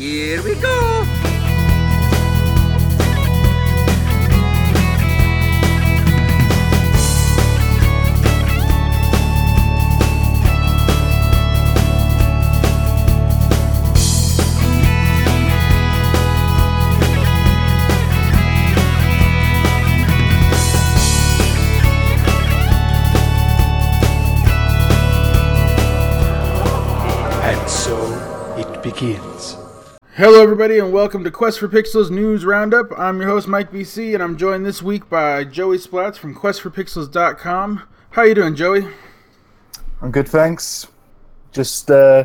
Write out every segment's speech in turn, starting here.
Here we go! Hello, everybody, and welcome to Quest for Pixels News Roundup. I'm your host, Mike BC, and I'm joined this week by Joey Splats from QuestForPixels.com. How are you doing, Joey? I'm good, thanks. Just uh,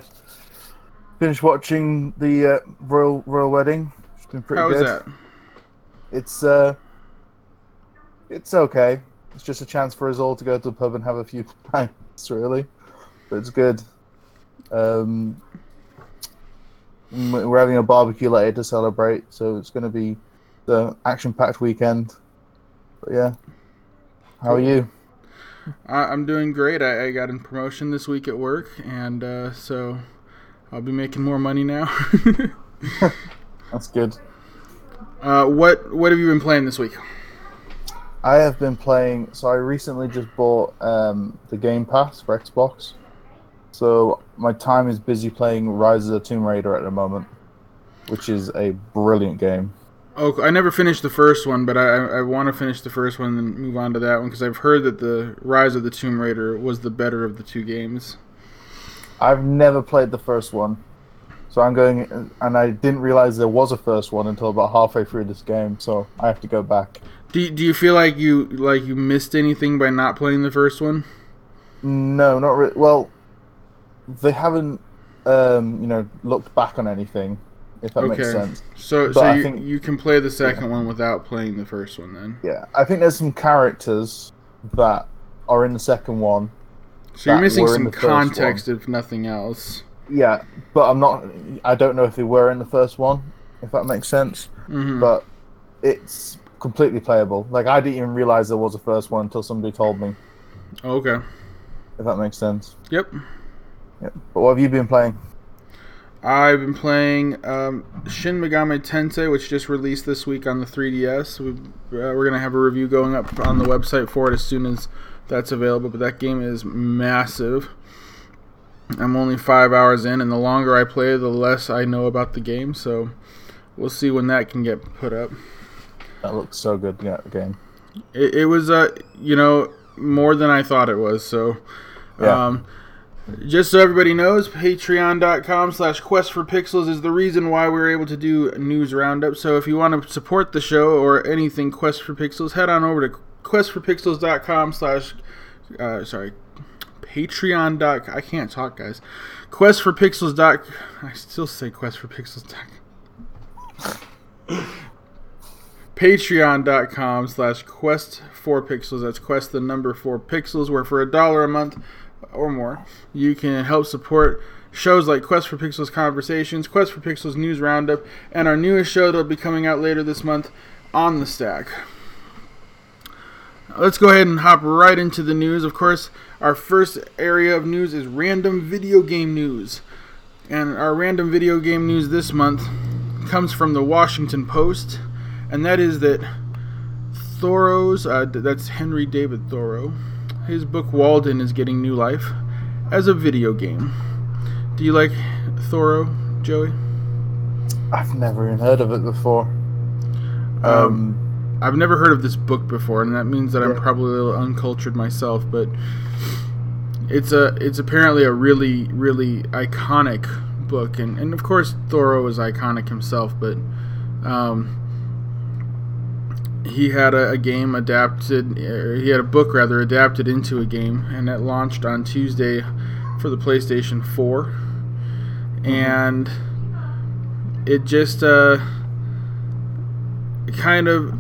finished watching the uh, royal royal wedding. It's been pretty How was good. that? It's uh, it's okay. It's just a chance for us all to go to the pub and have a few pints, really. But it's good. Um, we're having a barbecue later to celebrate, so it's going to be the action-packed weekend. But yeah, how are you? I- I'm doing great. I-, I got in promotion this week at work, and uh, so I'll be making more money now. That's good. uh, what What have you been playing this week? I have been playing. So I recently just bought um, the Game Pass for Xbox. So my time is busy playing Rise of the Tomb Raider at the moment, which is a brilliant game. Oh, I never finished the first one, but I I, want to finish the first one and move on to that one because I've heard that the Rise of the Tomb Raider was the better of the two games. I've never played the first one, so I'm going, and I didn't realize there was a first one until about halfway through this game. So I have to go back. Do you, do you feel like you like you missed anything by not playing the first one? No, not really. Well, they haven't, um, you know, looked back on anything. If that makes Okay. sense. So But so you, think- you can play the second one without playing the first one then. Yeah, I think there's some characters that are in the second one. So you're missing some context if nothing else. Yeah, but I'm not. I don't know if they were in the first one. If that makes sense. hmm But it's completely playable. Like I didn't even realize there was a first one until somebody told me. okay. If that makes sense. Yep. Yeah. But what have you been playing? I've been playing um, Shin Megami Tensei, which just released this week on the 3DS. We, uh, we're gonna have a review going up on the website for it as soon as that's available. But that game is massive. I'm only five hours in, and the longer I play, the less I know about the game. So we'll see when that can get put up. That looks so good. Yeah, game. It, it was, uh, you know, more than I thought it was. So, Yeah. um, just so everybody knows, patreon.com slash quest for pixels is the reason why we're able to do news roundup. So if you want to support the show or anything Quest for Pixels, head on over to questforpixels.com slash, uh, sorry, patreon. I can't talk, guys. Quest for Pixels. dot I still say Quest for Pixels. dot patreon.com slash quest 4 pixels that's quest the number 4 pixels where for a dollar a month or more. You can help support shows like quest for pixels conversations quest for pixels news roundup and our newest show that'll be coming out later this month on the stack. Let's go ahead and hop right into the news. Of course our first area of news is random video game news. And our random video game news this month comes from the washington post and that is that Thoreau's, uh, that's Henry David Thoreau, his book Walden is getting new life as a video game. Do you like Thoreau, Joey? I've never even heard of it before. Um, Um, I've never heard of this book before, and that means that I'm probably a little uncultured myself. But it's a it's apparently a really really iconic book, and and of course Thoreau is iconic himself, but um, he had a, a game adapted, or he had a book rather adapted into a game, and it launched on Tuesday for the PlayStation 4, and it just uh, kind of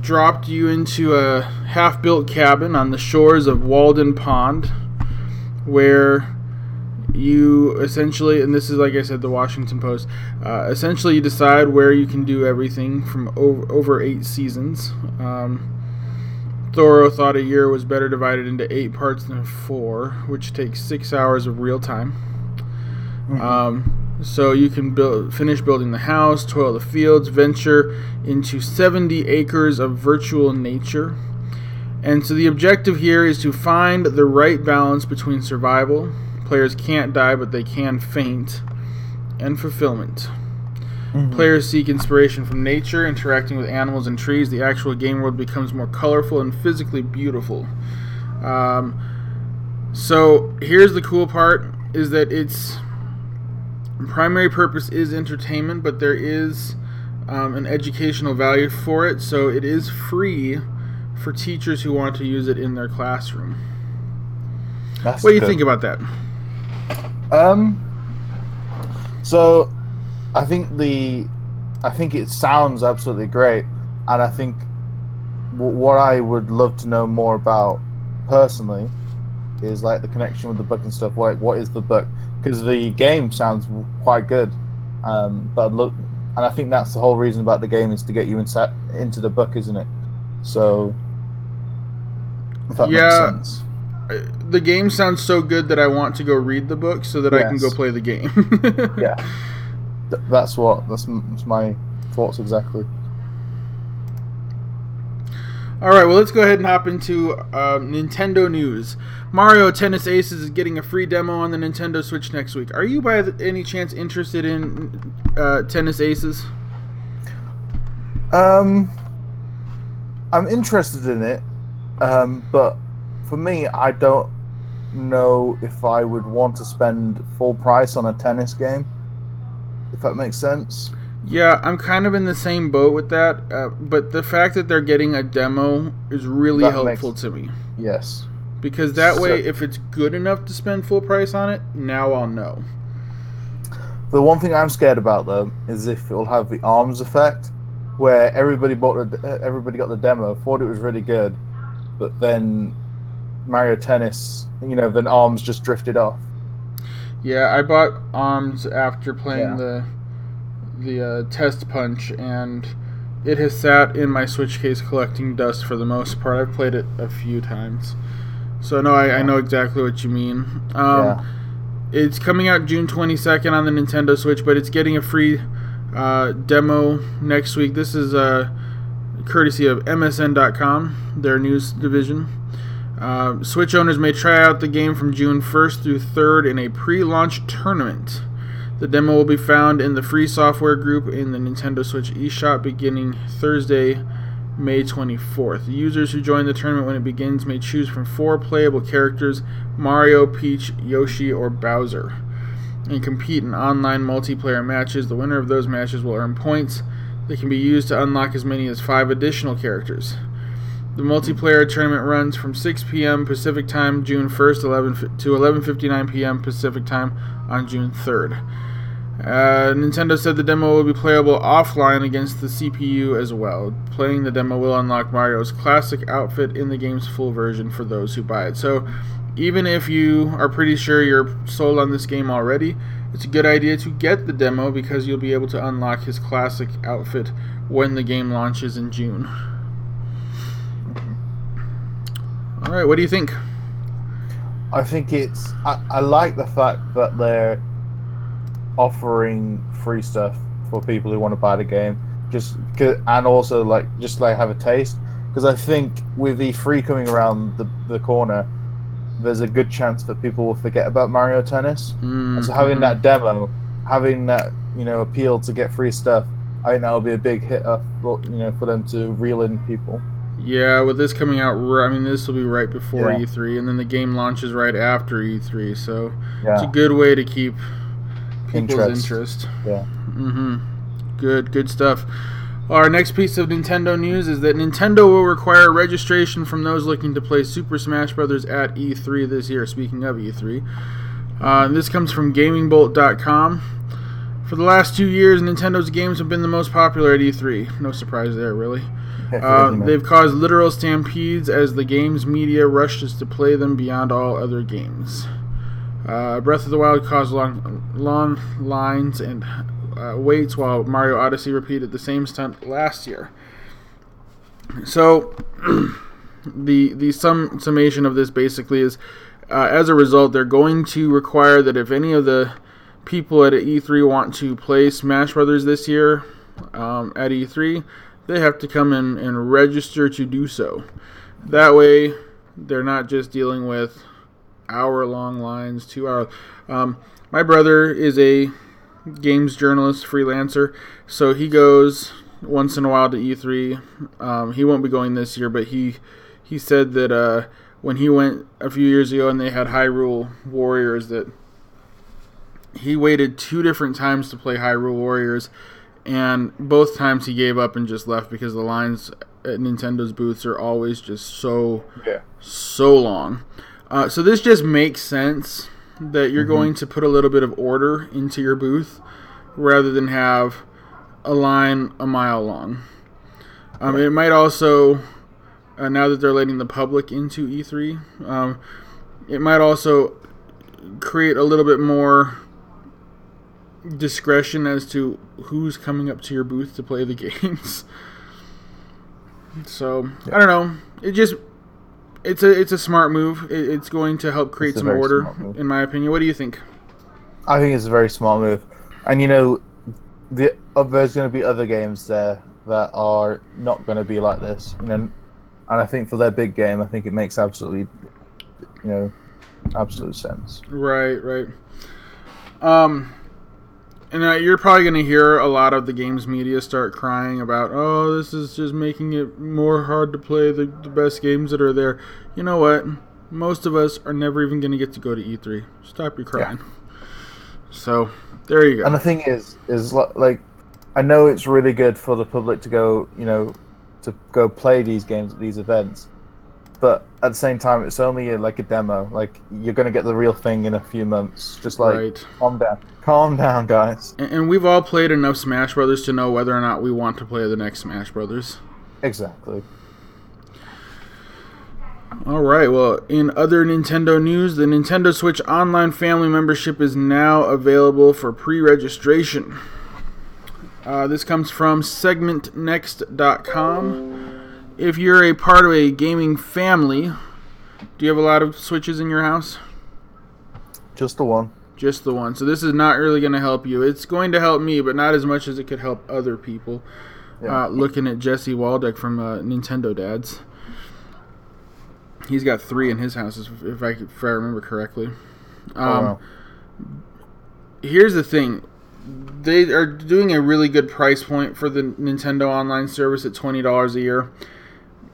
dropped you into a half-built cabin on the shores of Walden Pond, where you essentially, and this is like I said, the Washington Post. Uh, essentially, you decide where you can do everything from over, over eight seasons. Um, Thoreau thought a year was better divided into eight parts than four, which takes six hours of real time. Um, So you can build, finish building the house, toil the fields, venture into 70 acres of virtual nature. And so the objective here is to find the right balance between survival, players can't die but they can faint, and fulfillment. Players seek inspiration from nature, interacting with animals and trees. The actual game world becomes more colorful and physically beautiful. Um, so here's the cool part: is that its primary purpose is entertainment, but there is um, an educational value for it. So it is free for teachers who want to use it in their classroom. That's What do you good. think about that? Um. So, I think the, I think it sounds absolutely great, and I think w- what I would love to know more about personally is like the connection with the book and stuff. Like, what is the book? Because the game sounds quite good, um, but look, and I think that's the whole reason about the game is to get you inside into the book, isn't it? So, if that Yeah. makes sense. Uh, The game sounds so good that I want to go read the book so that I can go play the game. Yeah, Th- that's what that's, m- that's my thoughts exactly. All right, well, let's go ahead and hop into um, Nintendo news. Mario Tennis Aces is getting a free demo on the Nintendo Switch next week. Are you, by any chance, interested in uh, Tennis Aces? Um, I'm interested in it, um, but for me, I don't know if I would want to spend full price on a tennis game. If that makes sense. Yeah, I'm kind of in the same boat with that, uh, but the fact that they're getting a demo is really That helpful makes- to me. Yes. Because that way, if it's good enough to spend full price on it, now I'll know. The one thing I'm scared about though is if it'll have the arms effect, where everybody bought the, uh, everybody got the demo, thought it was really good, but then Mario Tennis, you know, then arms just drifted off. Yeah, I bought Arms after playing Yeah. the the uh, test punch, and it has sat in my Switch case collecting dust for the most part. I've played it a few times, so no, I, I know exactly what you mean. Um, yeah. It's coming out June 22nd on the Nintendo Switch, but it's getting a free uh, demo next week. This is uh, courtesy of MSN.com, their news division. Uh, Switch owners may try out the game from June 1st through 3rd in a pre launch tournament. The demo will be found in the free software group in the Nintendo Switch eShop beginning Thursday, May 24th. Users who join the tournament when it begins may choose from four playable characters Mario, Peach, Yoshi, or Bowser and compete in online multiplayer matches. The winner of those matches will earn points that can be used to unlock as many as five additional characters. The multiplayer tournament runs from 6 p.m. Pacific Time, June 1st, 11 to 11:59 p.m. Pacific Time on June 3rd. Uh, Nintendo said the demo will be playable offline against the CPU as well. Playing the demo will unlock Mario's classic outfit in the game's full version for those who buy it. So, even if you are pretty sure you're sold on this game already, it's a good idea to get the demo because you'll be able to unlock his classic outfit when the game launches in June. All right, what do you think? I think it's. I, I like the fact that they're offering free stuff for people who want to buy the game, just and also like just like have a taste. Because I think with the free coming around the, the corner, there's a good chance that people will forget about Mario Tennis. And so having Mhm. that demo, having that you know appeal to get free stuff, I think that'll be a big hit up, for, you know, for them to reel in people. Yeah, with this coming out, I mean, this will be right before Yeah. E3, and then the game launches right after E3, so it's a good way to keep people's Interest. interest. yeah. Mm-hmm. Good, good stuff. Our next piece of Nintendo news is that Nintendo will require registration from those looking to play Super Smash Bros. at E3 this year. Speaking of E3, uh, this comes from GamingBolt.com. For the last two years, Nintendo's games have been the most popular at E3. No surprise there, really. Uh, they've caused literal stampedes as the game's media rushes to play them beyond all other games. Uh, Breath of the Wild caused long, long lines and uh, waits, while Mario Odyssey repeated the same stunt last year. So, the the sum summation of this basically is, uh, as a result, they're going to require that if any of the people at E3 want to play Smash Brothers this year um, at E3, they have to come in and register to do so. That way, they're not just dealing with hour long lines, two hour. Um, my brother is a games journalist, freelancer, so he goes once in a while to E3. Um, he won't be going this year, but he he said that uh, when he went a few years ago and they had Hyrule Warriors, that he waited two different times to play Hyrule Warriors, and both times he gave up and just left because the lines at Nintendo's booths are always just so Yeah. so long. Uh, so this just makes sense that you're going to put a little bit of order into your booth rather than have a line a mile long. Um, it might also, uh, now that they're letting the public into E3, um, it might also create a little bit more discretion as to who's coming up to your booth to play the games. So I don't know. It just it's a it's a smart move. It, it's going to help create some order, in my opinion. What do you think? I think it's a very smart move, and you know, the uh, there's going to be other games there that are not going to be like this. You know, and I think for their big game, I think it makes absolutely, you know, absolute sense. Right, right. Um, and uh, you're probably going to hear a lot of the games media start crying about, oh, this is just making it more hard to play the, the best games that are there. You know what? Most of us are never even going to get to go to E3. Stop your crying. So there you go. And the thing is, is like, I know it's really good for the public to go, you know, to go play these games at these events, but at the same time, it's only a, like a demo. Like, you're going to get the real thing in a few months. Just like, Right. calm down, calm down, guys. and, and we've all played enough Smash Brothers to know whether or not we want to play the next Smash Brothers. Exactly. All right. Well, in other Nintendo news, the Nintendo Switch Online Family membership is now available for pre-registration. Uh, this comes from SegmentNext.com. If you're a part of a gaming family, do you have a lot of Switches in your house? Just the one. Just the one. So this is not really going to help you. It's going to help me, but not as much as it could help other people. Yeah. Uh, looking at Jesse Waldeck from uh, Nintendo Dads. He's got three in his house, if I, if I remember correctly. Um, Oh, wow. Here's the thing. They are doing a really good price point for the Nintendo Online service at $20 a year.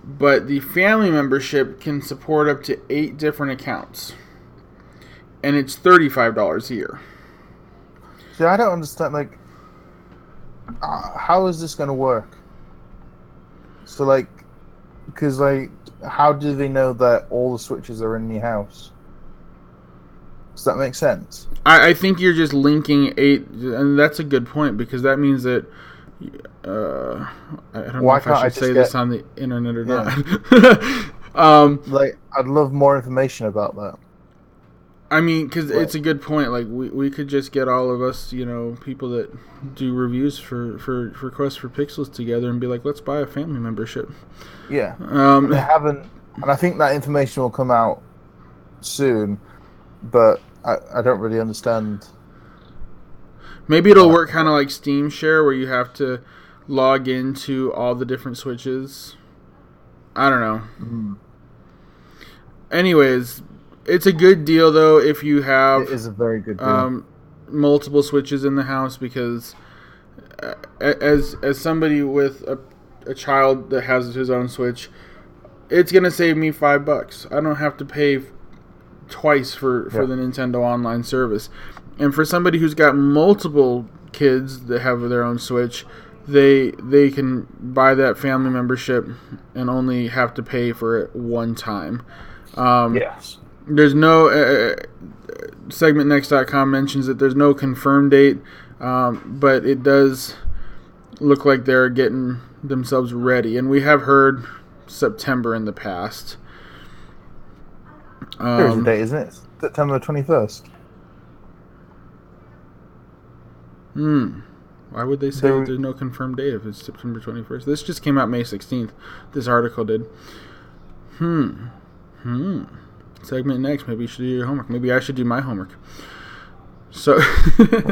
But the family membership can support up to eight different accounts. And it's $35 a year. See, I don't understand. Like, uh, how is this going to work? So, like, because like, how do they know that all the switches are in your house? Does that make sense? I, I think you're just linking eight, and that's a good point because that means that. Uh, I don't Why know if I should I say just this on the internet or Yeah. not. um, Like, I'd love more information about that. I mean, because it's a good point. Like we, we could just get all of us, you know, people that do reviews for for for Quest for Pixels together and be like, let's buy a family membership. Yeah, Um, they haven't, and I think that information will come out soon. But I, I don't really understand. Maybe it'll work kind of like Steam Share, where you have to log into all the different switches. I don't know. Mm. Anyways, it's a good deal though if you have It is a very good deal. um, multiple switches in the house because uh, as as somebody with a, a child that has his own switch it's gonna save me five bucks i don't have to pay twice for for Yeah. the nintendo online service and for somebody who's got multiple kids that have their own switch they they can buy that family membership and only have to pay for it one time um, yes. there's no uh, segmentnext.com mentions that there's no confirmed date um, but it does look like they're getting themselves ready and we have heard september in the past There's a um, date, isn't it? September twenty first. Hmm. why would they say There- there's no confirmed date if it's september 21st this just came out may 16th this article did. Hmm. Hmm. Segment next. Maybe you should do your homework. Maybe i should do my homework. So,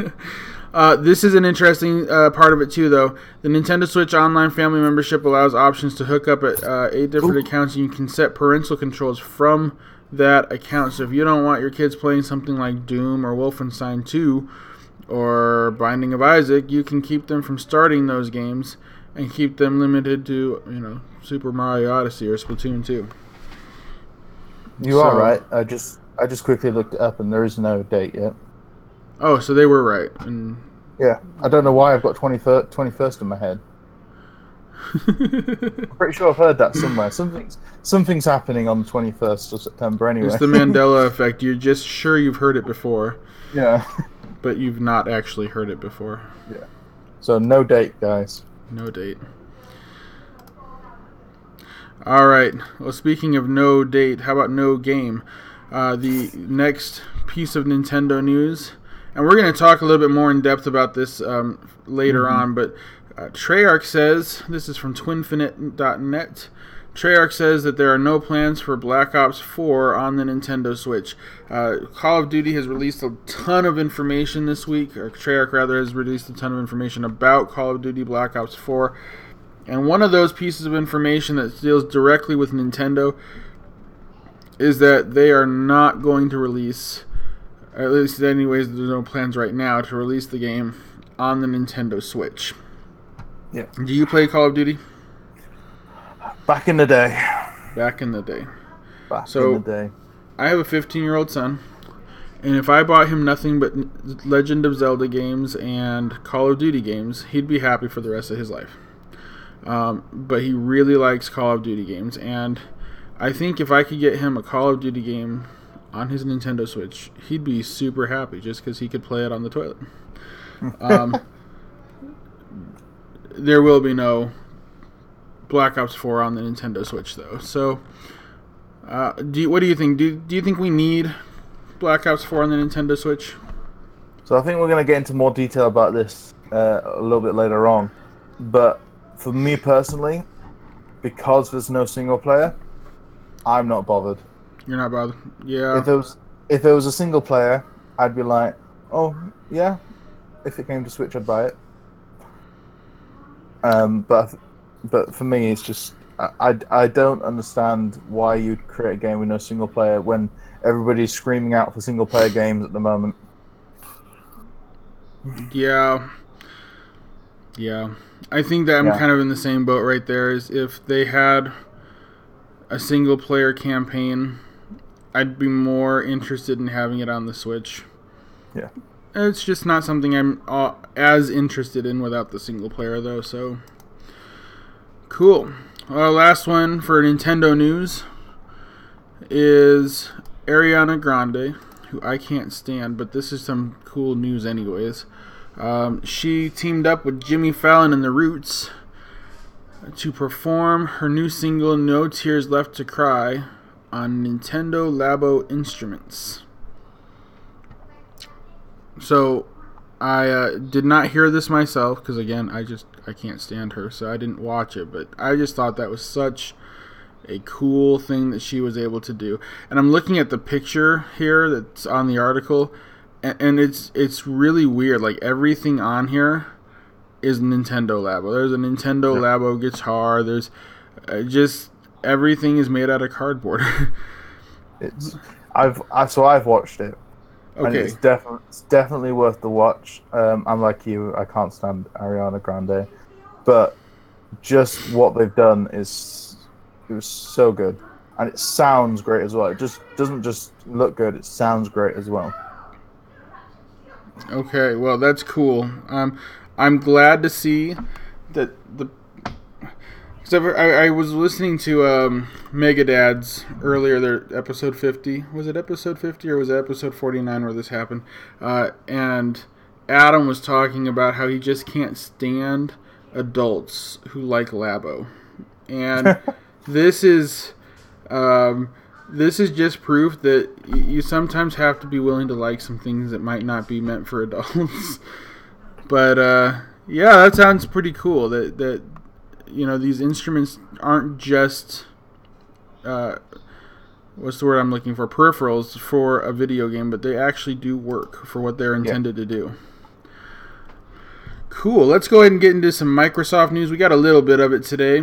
uh, this is an interesting uh, part of it too, though. The Nintendo Switch Online Family Membership allows options to hook up at uh, eight different accounts, and you can set parental controls from that account. So, if you don't want your kids playing something like Doom or Wolfenstein 2 or Binding of Isaac, you can keep them from starting those games and keep them limited to, you know, Super Mario Odyssey or Splatoon 2. You So- are right. I just I just quickly looked it up and there is no date yet. Oh, so they were right. And Yeah, I don't know why I've got 21st, 21st in my head. I'm pretty sure I've heard that somewhere. Something's something's happening on the 21st of September anyway. it's the Mandela effect. You're just sure you've heard it before, yeah. But you've not actually heard it before. Yeah. So no date, guys. No date. All right. Well, speaking of no date, how about no game? Uh, the next piece of Nintendo news, and we're going to talk a little bit more in depth about this um, later on. But uh, Treyarch says this is from Twinfinite.net. Treyarch says that there are no plans for Black Ops 4 on the Nintendo Switch. Uh, Call of Duty has released a ton of information this week, or Treyarch rather has released a ton of information about Call of Duty Black Ops 4. And one of those pieces of information that deals directly with Nintendo is that they are not going to release, at least anyways, there's no plans right now to release the game on the Nintendo Switch. Yeah. Do you play Call of Duty? Back in the day. Back in the day. Back So- in the day. I have a 15 year old son, and if I bought him nothing but Legend of Zelda games and Call of Duty games, he'd be happy for the rest of his life. Um, but he really likes Call of Duty games, and I think if I could get him a Call of Duty game on his Nintendo Switch, he'd be super happy just because he could play it on the toilet. Um, there will be no Black Ops 4 on the Nintendo Switch, though. So. Uh, do you, what do you think? Do, do you think we need Black Ops 4 on the Nintendo Switch? So I think we're going to get into more detail about this uh, a little bit later on. But for me personally, because there's no single player, I'm not bothered. You're not bothered. Yeah. If it was if it was a single player, I'd be like, oh yeah, if it came to Switch, I'd buy it. Um, but but for me, it's just I, I, I don't understand why you'd create a game with no single player when everybody's screaming out for single player games at the moment. Yeah. Yeah. I think that I'm Yeah. kind of in the same boat right there. Is if they had a single player campaign, I'd be more interested in having it on the Switch. Yeah. It's just not something I'm uh, as interested in without the single player, though. So cool. Uh, last one for Nintendo news is Ariana Grande, who I can't stand, but this is some cool news, anyways. Um, she teamed up with Jimmy Fallon and the Roots to perform her new single "No Tears Left to Cry" on Nintendo Labo Instruments. So, I uh, did not hear this myself because again, I just I can't stand her, so I didn't watch it. But I just thought that was such a cool thing that she was able to do. And I'm looking at the picture here that's on the article, and, and it's it's really weird. Like everything on here is Nintendo Labo. There's a Nintendo Labo guitar. There's uh, just everything is made out of cardboard. It's I've I, so I've watched it. And it's definitely it's definitely worth the watch. Um, I'm like you, I can't stand Ariana Grande, but just what they've done is it was so good, and it sounds great as well. It just doesn't just look good; it sounds great as well. Okay, well that's cool. Um, I'm glad to see that the. Except I, I was listening to um, Megadad's earlier, their episode 50. Was it episode 50 or was it episode 49 where this happened? Uh, and Adam was talking about how he just can't stand adults who like Labo, and this is um, this is just proof that y- you sometimes have to be willing to like some things that might not be meant for adults. but uh, yeah, that sounds pretty cool. That that you know these instruments aren't just uh, what's the word I'm looking for? Peripherals for a video game, but they actually do work for what they're intended to do. Cool. Let's go ahead and get into some Microsoft news. We got a little bit of it today.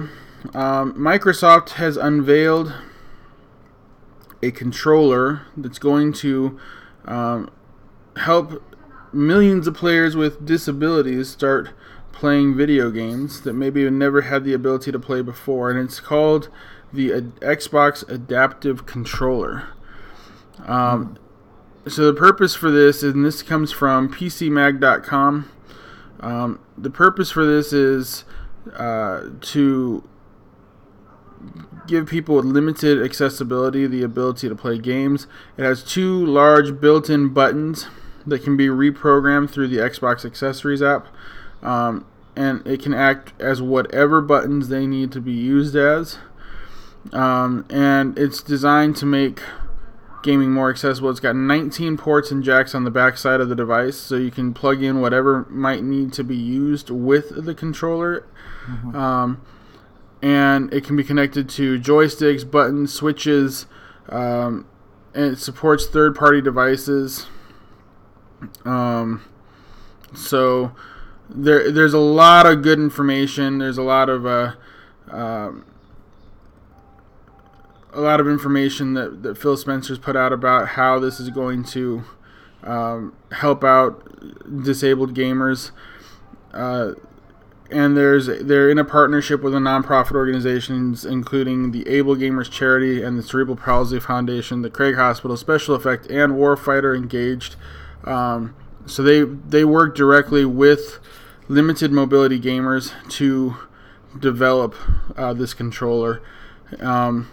Um, Microsoft has unveiled a controller that's going to um, help millions of players with disabilities start playing video games that maybe have never had the ability to play before, and it's called the Xbox Adaptive Controller. Um, so the purpose for this, and this comes from PCMag.com. Um, the purpose for this is uh, to give people with limited accessibility the ability to play games. It has two large built-in buttons that can be reprogrammed through the Xbox Accessories app. Um, and it can act as whatever buttons they need to be used as. Um, and it's designed to make gaming more accessible. It's got 19 ports and jacks on the back side of the device, so you can plug in whatever might need to be used with the controller. Um, and it can be connected to joysticks, buttons, switches, um, and it supports third-party devices. Um, so there, there's a lot of good information. There's a lot of uh, um, a lot of information that, that Phil Spencer's put out about how this is going to um, help out disabled gamers. Uh, and there's they're in a partnership with a nonprofit organizations including the Able Gamers Charity and the Cerebral Palsy Foundation, the Craig Hospital, Special Effect, and Warfighter Engaged. Um, so they they work directly with limited mobility gamers to develop uh, this controller. Um,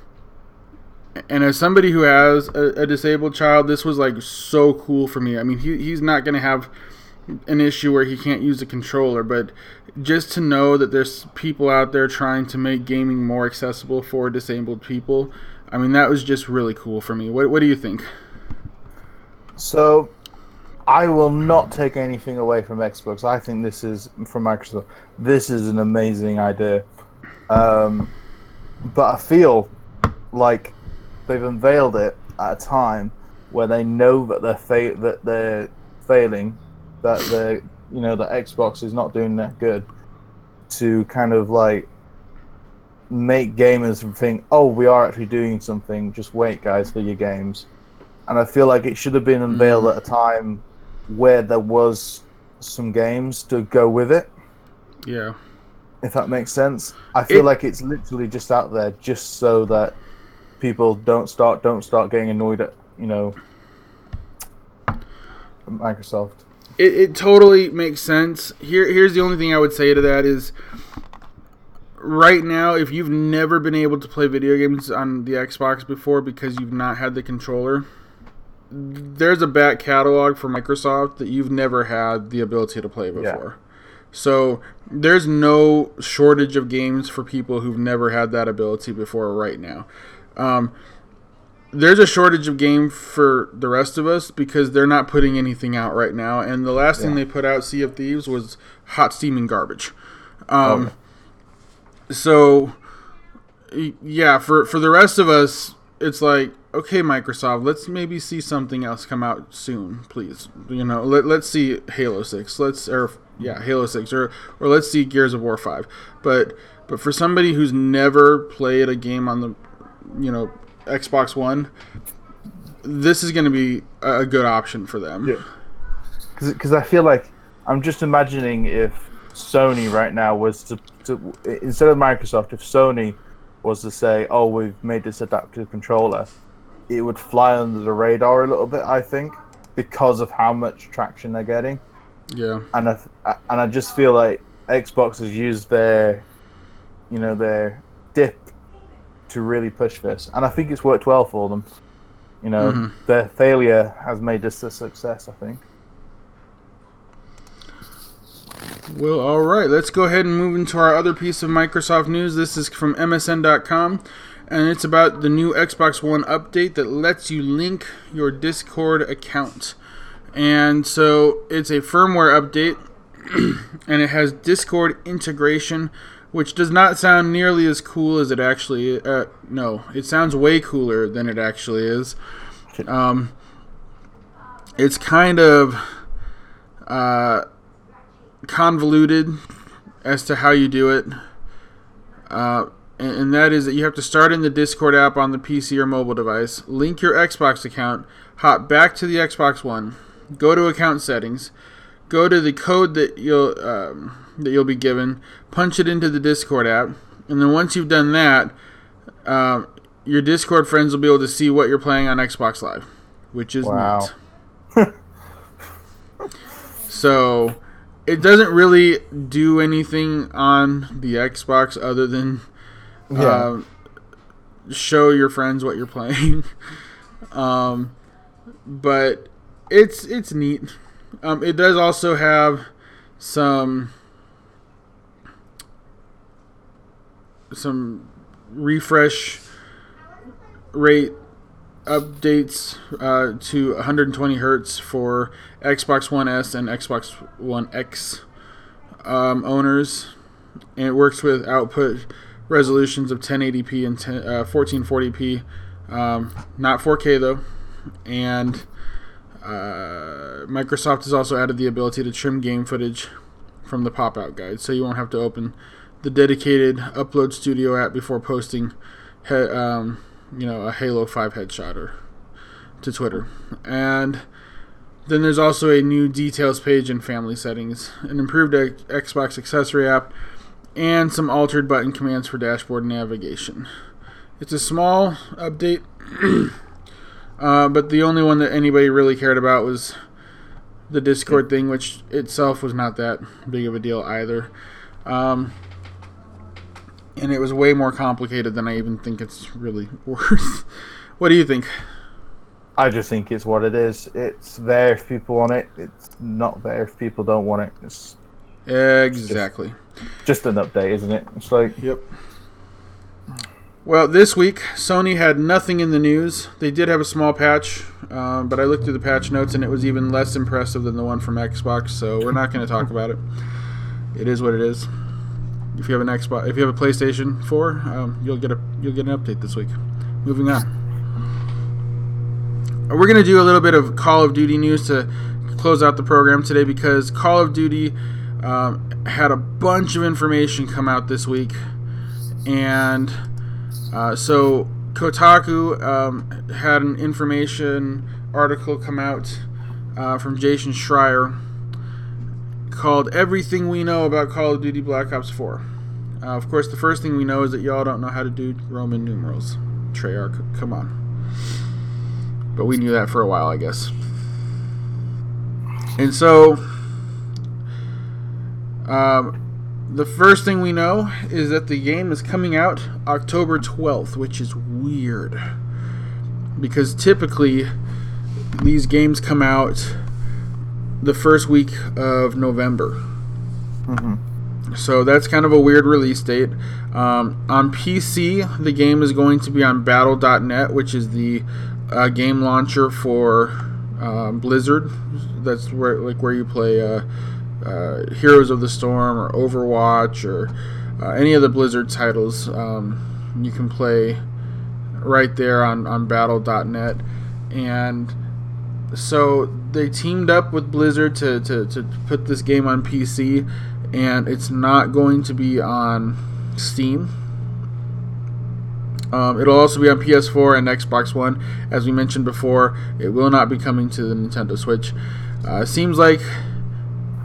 and as somebody who has a, a, disabled child, this was like so cool for me. I mean, he, he's not going to have an issue where he can't use a controller, but just to know that there's people out there trying to make gaming more accessible for disabled people, I mean, that was just really cool for me. What, what do you think? So, I will not take anything away from Xbox. I think this is from Microsoft. This is an amazing idea, um, but I feel like they've unveiled it at a time where they know that they're fa- that they're failing, that the you know the Xbox is not doing that good, to kind of like make gamers think, oh, we are actually doing something. Just wait, guys, for your games. And I feel like it should have been unveiled mm. at a time where there was some games to go with it. Yeah. If that makes sense. I feel it, like it's literally just out there just so that people don't start don't start getting annoyed at, you know, Microsoft. It, it totally makes sense. Here here's the only thing I would say to that is right now if you've never been able to play video games on the Xbox before because you've not had the controller, there's a back catalog for Microsoft that you've never had the ability to play before. Yeah. So there's no shortage of games for people who've never had that ability before right now. Um, there's a shortage of game for the rest of us because they're not putting anything out right now. And the last yeah. thing they put out, Sea of Thieves, was hot steaming garbage. Um, okay. So, yeah, for for the rest of us, it's like okay, Microsoft, let's maybe see something else come out soon, please. You know, let, let's see Halo 6. Let's or yeah, Halo 6 or or let's see Gears of War 5. But but for somebody who's never played a game on the you know, Xbox One, this is going to be a good option for them. Yeah. Cuz I feel like I'm just imagining if Sony right now was to, to instead of Microsoft, if Sony was to say, "Oh, we've made this adaptive controller," it would fly under the radar a little bit. I think because of how much traction they're getting. Yeah. And I and I just feel like Xbox has used their, you know, their dip to really push this, and I think it's worked well for them. You know, mm-hmm. their failure has made this a success. I think. Well, all right. Let's go ahead and move into our other piece of Microsoft news. This is from MSN.com, and it's about the new Xbox One update that lets you link your Discord account. And so it's a firmware update, and it has Discord integration which does not sound nearly as cool as it actually. Uh, no, it sounds way cooler than it actually is. Um, it's kind of uh, convoluted as to how you do it. Uh, and, and that is that you have to start in the Discord app on the PC or mobile device, link your Xbox account, hop back to the Xbox One, go to account settings, go to the code that you'll um, that you'll be given, punch it into the Discord app, and then once you've done that, uh, your Discord friends will be able to see what you're playing on Xbox Live, which is Wow. neat. so it doesn't really do anything on the Xbox other than Yeah. uh, show your friends what you're playing. um, but it's it's neat. Um, it does also have some some refresh rate updates uh, to 120 hertz for Xbox One S and Xbox One X um, owners, and it works with output resolutions of 1080p and 10, uh, 1440p, um, not 4K though, and uh, Microsoft has also added the ability to trim game footage from the pop-out guide, so you won't have to open the dedicated Upload Studio app before posting, he- um, you know, a Halo 5 headshot or to Twitter. And then there's also a new details page in family settings, an improved X- Xbox accessory app, and some altered button commands for dashboard navigation. It's a small update, uh, but the only one that anybody really cared about was the Discord thing, which itself was not that big of a deal either. Um, and it was way more complicated than I even think it's really worth. what do you think? I just think it's what it is. It's there if people want it. It's not there if people don't want it. It's Exactly. just an update, isn't it? It's like Yep. Well, this week Sony had nothing in the news. They did have a small patch, um, but I looked through the patch notes and it was even less impressive than the one from Xbox. So we're not going to talk about it. It is what it is. If you have an Xbox, if you have a PlayStation 4, um, you'll get a you'll get an update this week. Moving on. We're going to do a little bit of Call of Duty news to close out the program today because Call of Duty um, had a bunch of information come out this week, and uh, so Kotaku um, had an information article come out uh, from Jason Schreier called "Everything We Know About Call of Duty Black Ops 4." Uh, of course, the first thing we know is that y'all don't know how to do Roman numerals. Treyarch, come on. But we knew that for a while, I guess. And so, um, the first thing we know is that the game is coming out October 12th, which is weird. Because typically, these games come out the first week of November. So that's kind of a weird release date. Um, on PC, the game is going to be on Battle.net, which is the uh, game launcher for um, Blizzard. That's where like where you play uh, uh, Heroes of the Storm or Overwatch or uh, any of the Blizzard titles. Um, you can play right there on on Battle.net, and so they teamed up with Blizzard to, to, to put this game on PC, and it's not going to be on Steam. Um, it'll also be on PS4 and Xbox One. As we mentioned before, it will not be coming to the Nintendo Switch. Uh, seems like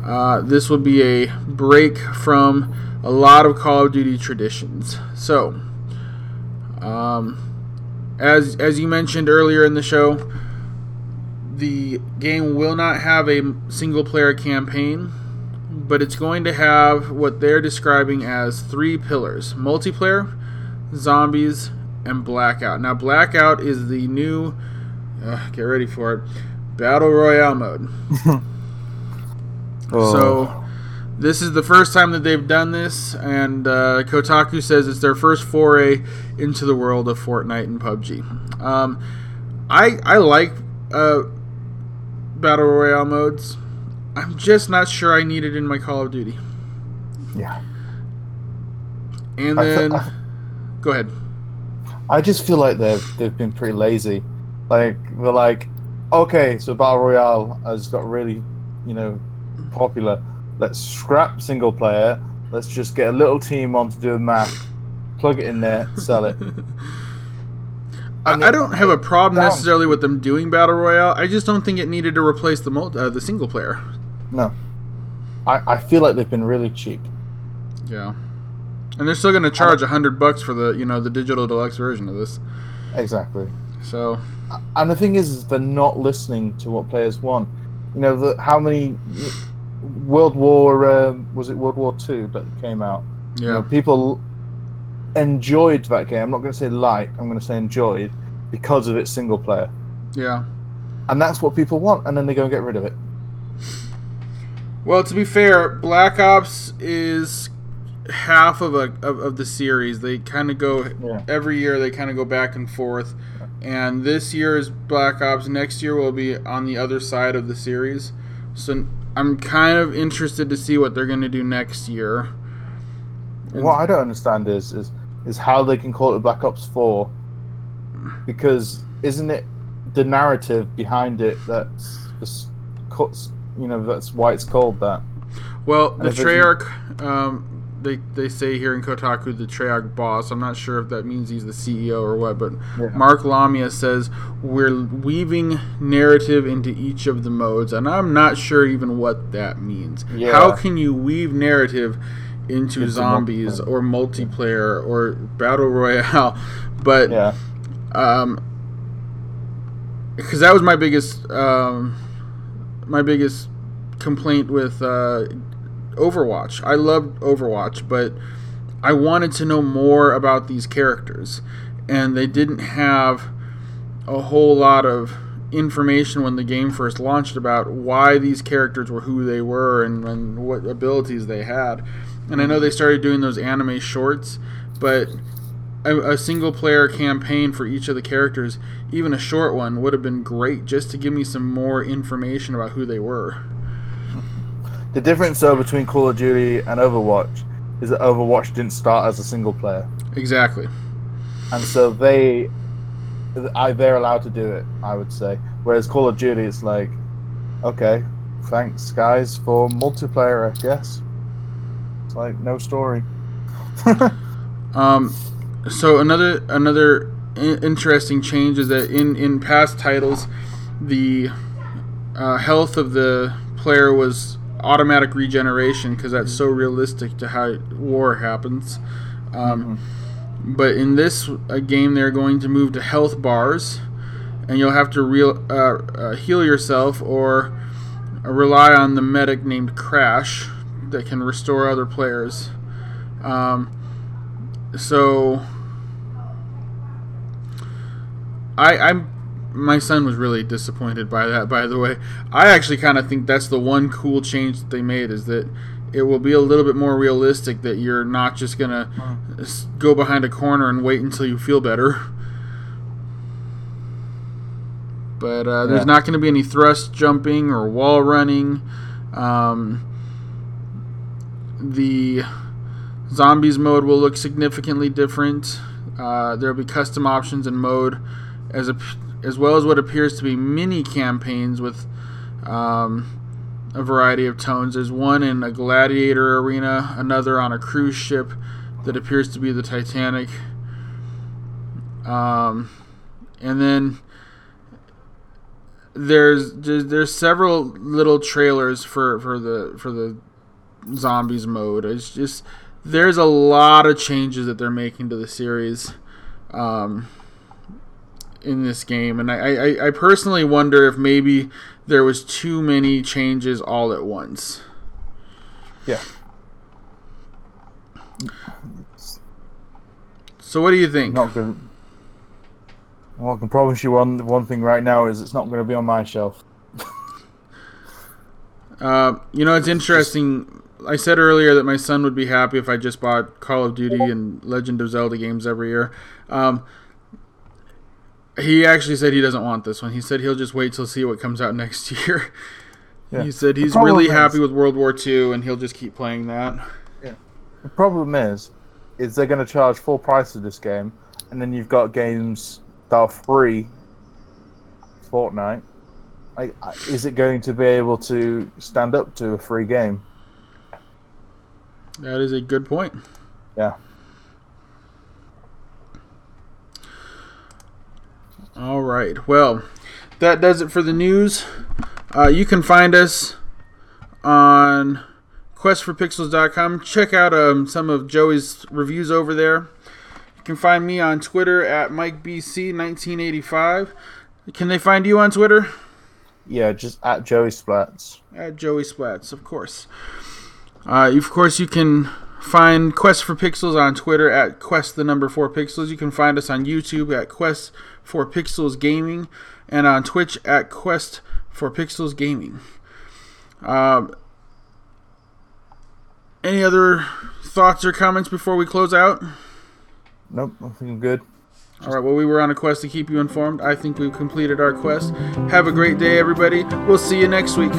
uh, this will be a break from a lot of Call of Duty traditions. So, um, as as you mentioned earlier in the show, the game will not have a single player campaign, but it's going to have what they're describing as three pillars multiplayer, zombies, and blackout. Now, blackout is the new, uh, get ready for it, battle royale mode. Oh. So, this is the first time that they've done this, and uh, Kotaku says it's their first foray into the world of Fortnite and PUBG. Um, I I like uh, battle royale modes. I'm just not sure I need it in my Call of Duty. yeah. And I th- then, I- go ahead. I just feel like they've they've been pretty lazy. Like they're like, okay, so battle royale has got really, you know, popular. Let's scrap single player. Let's just get a little team on to do a map, plug it in there, sell it. I, I don't have a problem necessarily with them doing battle royale. I just don't think it needed to replace the multi, uh, the single player. No, I I feel like they've been really cheap. Yeah, and they're still going to charge a hundred bucks for the you know the digital deluxe version of this. Exactly. So And the thing is, is they're not listening to what players want. You know, the, how many World War um, was it World War Two that came out? You know, yeah, people enjoyed that game. I'm not going to say like, I'm going to say enjoyed because of its single player, yeah. and that's what people want. And then they go and get rid of it. Well, to be fair, Black Ops is half of a of, of the series. They kind of go Yeah. every year. They kind of go back and forth. And this year is Black Ops. Next year will be on the other side of the series. So I'm kind of interested to see what they're going to do next year. What I don't understand is is is how they can call it Black Ops Four, because isn't it the narrative behind it that's that's cuts? You know, that's why it's called that. Well, the if Treyarch, um, they they say here in Kotaku, the Treyarch boss. I'm not sure if that means he's the CEO or what, but Yeah. Mark Lamia says we're weaving narrative into each of the modes, and I'm not sure even what that means. Yeah. How can you weave narrative into Into zombies or multiplayer or battle royale? But Yeah, um because that was my biggest um my biggest complaint with uh overwatch. I loved overwatch but i wanted to know more about these characters and they didn't have a whole lot of information when the game first launched about why these characters were who they were and, and what abilities they had and i know they started doing those anime shorts but a, a single player campaign for each of the characters, even a short one, would have been great just to give me some more information about who they were. the difference though between Call of Duty and Overwatch is that Overwatch didn't start as a single player, Exactly. and so they, I they're allowed to do it. I would say, whereas Call of Duty, it's like, okay, thanks guys for multiplayer. I guess it's like no story. Um, so another another i- interesting change is that in in past titles, the uh, health of the player was automatic regeneration because that's so realistic to how war happens. Um, But in this uh, game, they're going to move to health bars, and you'll have to real, uh, uh, heal yourself or uh, rely on the medic named Crash that can restore other players. Um, so I I'm my son was really disappointed by that by the way. I actually kind of think that's the one cool change that they made is that it will be a little bit more realistic that you're not just going to s- go behind a corner and wait until you feel better. But uh, there's not going to be any thrust jumping or wall running. Um, the zombies mode will look significantly different. Uh, there will be custom options in mode, as a, as well as what appears to be mini campaigns with um, a variety of tones. There's one in a gladiator arena, another on a cruise ship that appears to be the Titanic, um, and then there's there's several little trailers for for the for the zombies mode. It's just there's a lot of changes that they're making to the series um, in this game, and I, I I personally wonder if maybe there was too many changes all at once. Yeah. So what do you think? Not good. Well, I can promise you one one thing right now is it's not going to be on my shelf. Uh, you know, it's interesting. I said earlier that my son would be happy if I just bought Call of Duty and Legend of Zelda games every year. Um, he actually said he doesn't want this one. He said he'll just wait till see what comes out next year. Yeah. He said he's really is- happy with World War II and he'll just keep playing that. Yeah. The problem is, is they're going to charge full price for this game, and then you've got games that are free. Fortnite. Like, is it going to be able to stand up to a free game? That is a good point. Yeah. All right. Well, that does it for the news. Uh, you can find us on questforpixels.com. Check out um, some of Joey's reviews over there. You can find me on Twitter at MikeBC1985. Can they find you on Twitter? Yeah, just at Joey Splats. At Joey Splats, of course. Uh, of course, you can find Quest for Pixels on Twitter at Quest the number four pixels. You can find us on YouTube at Quest for Pixels Gaming and on Twitch at Quest for Pixels Gaming. Um, any other thoughts or comments before we close out? Nope, I think I'm good. All right, well, we were on a quest to keep you informed. I think we've completed our quest. Have a great day, everybody. We'll see you next week.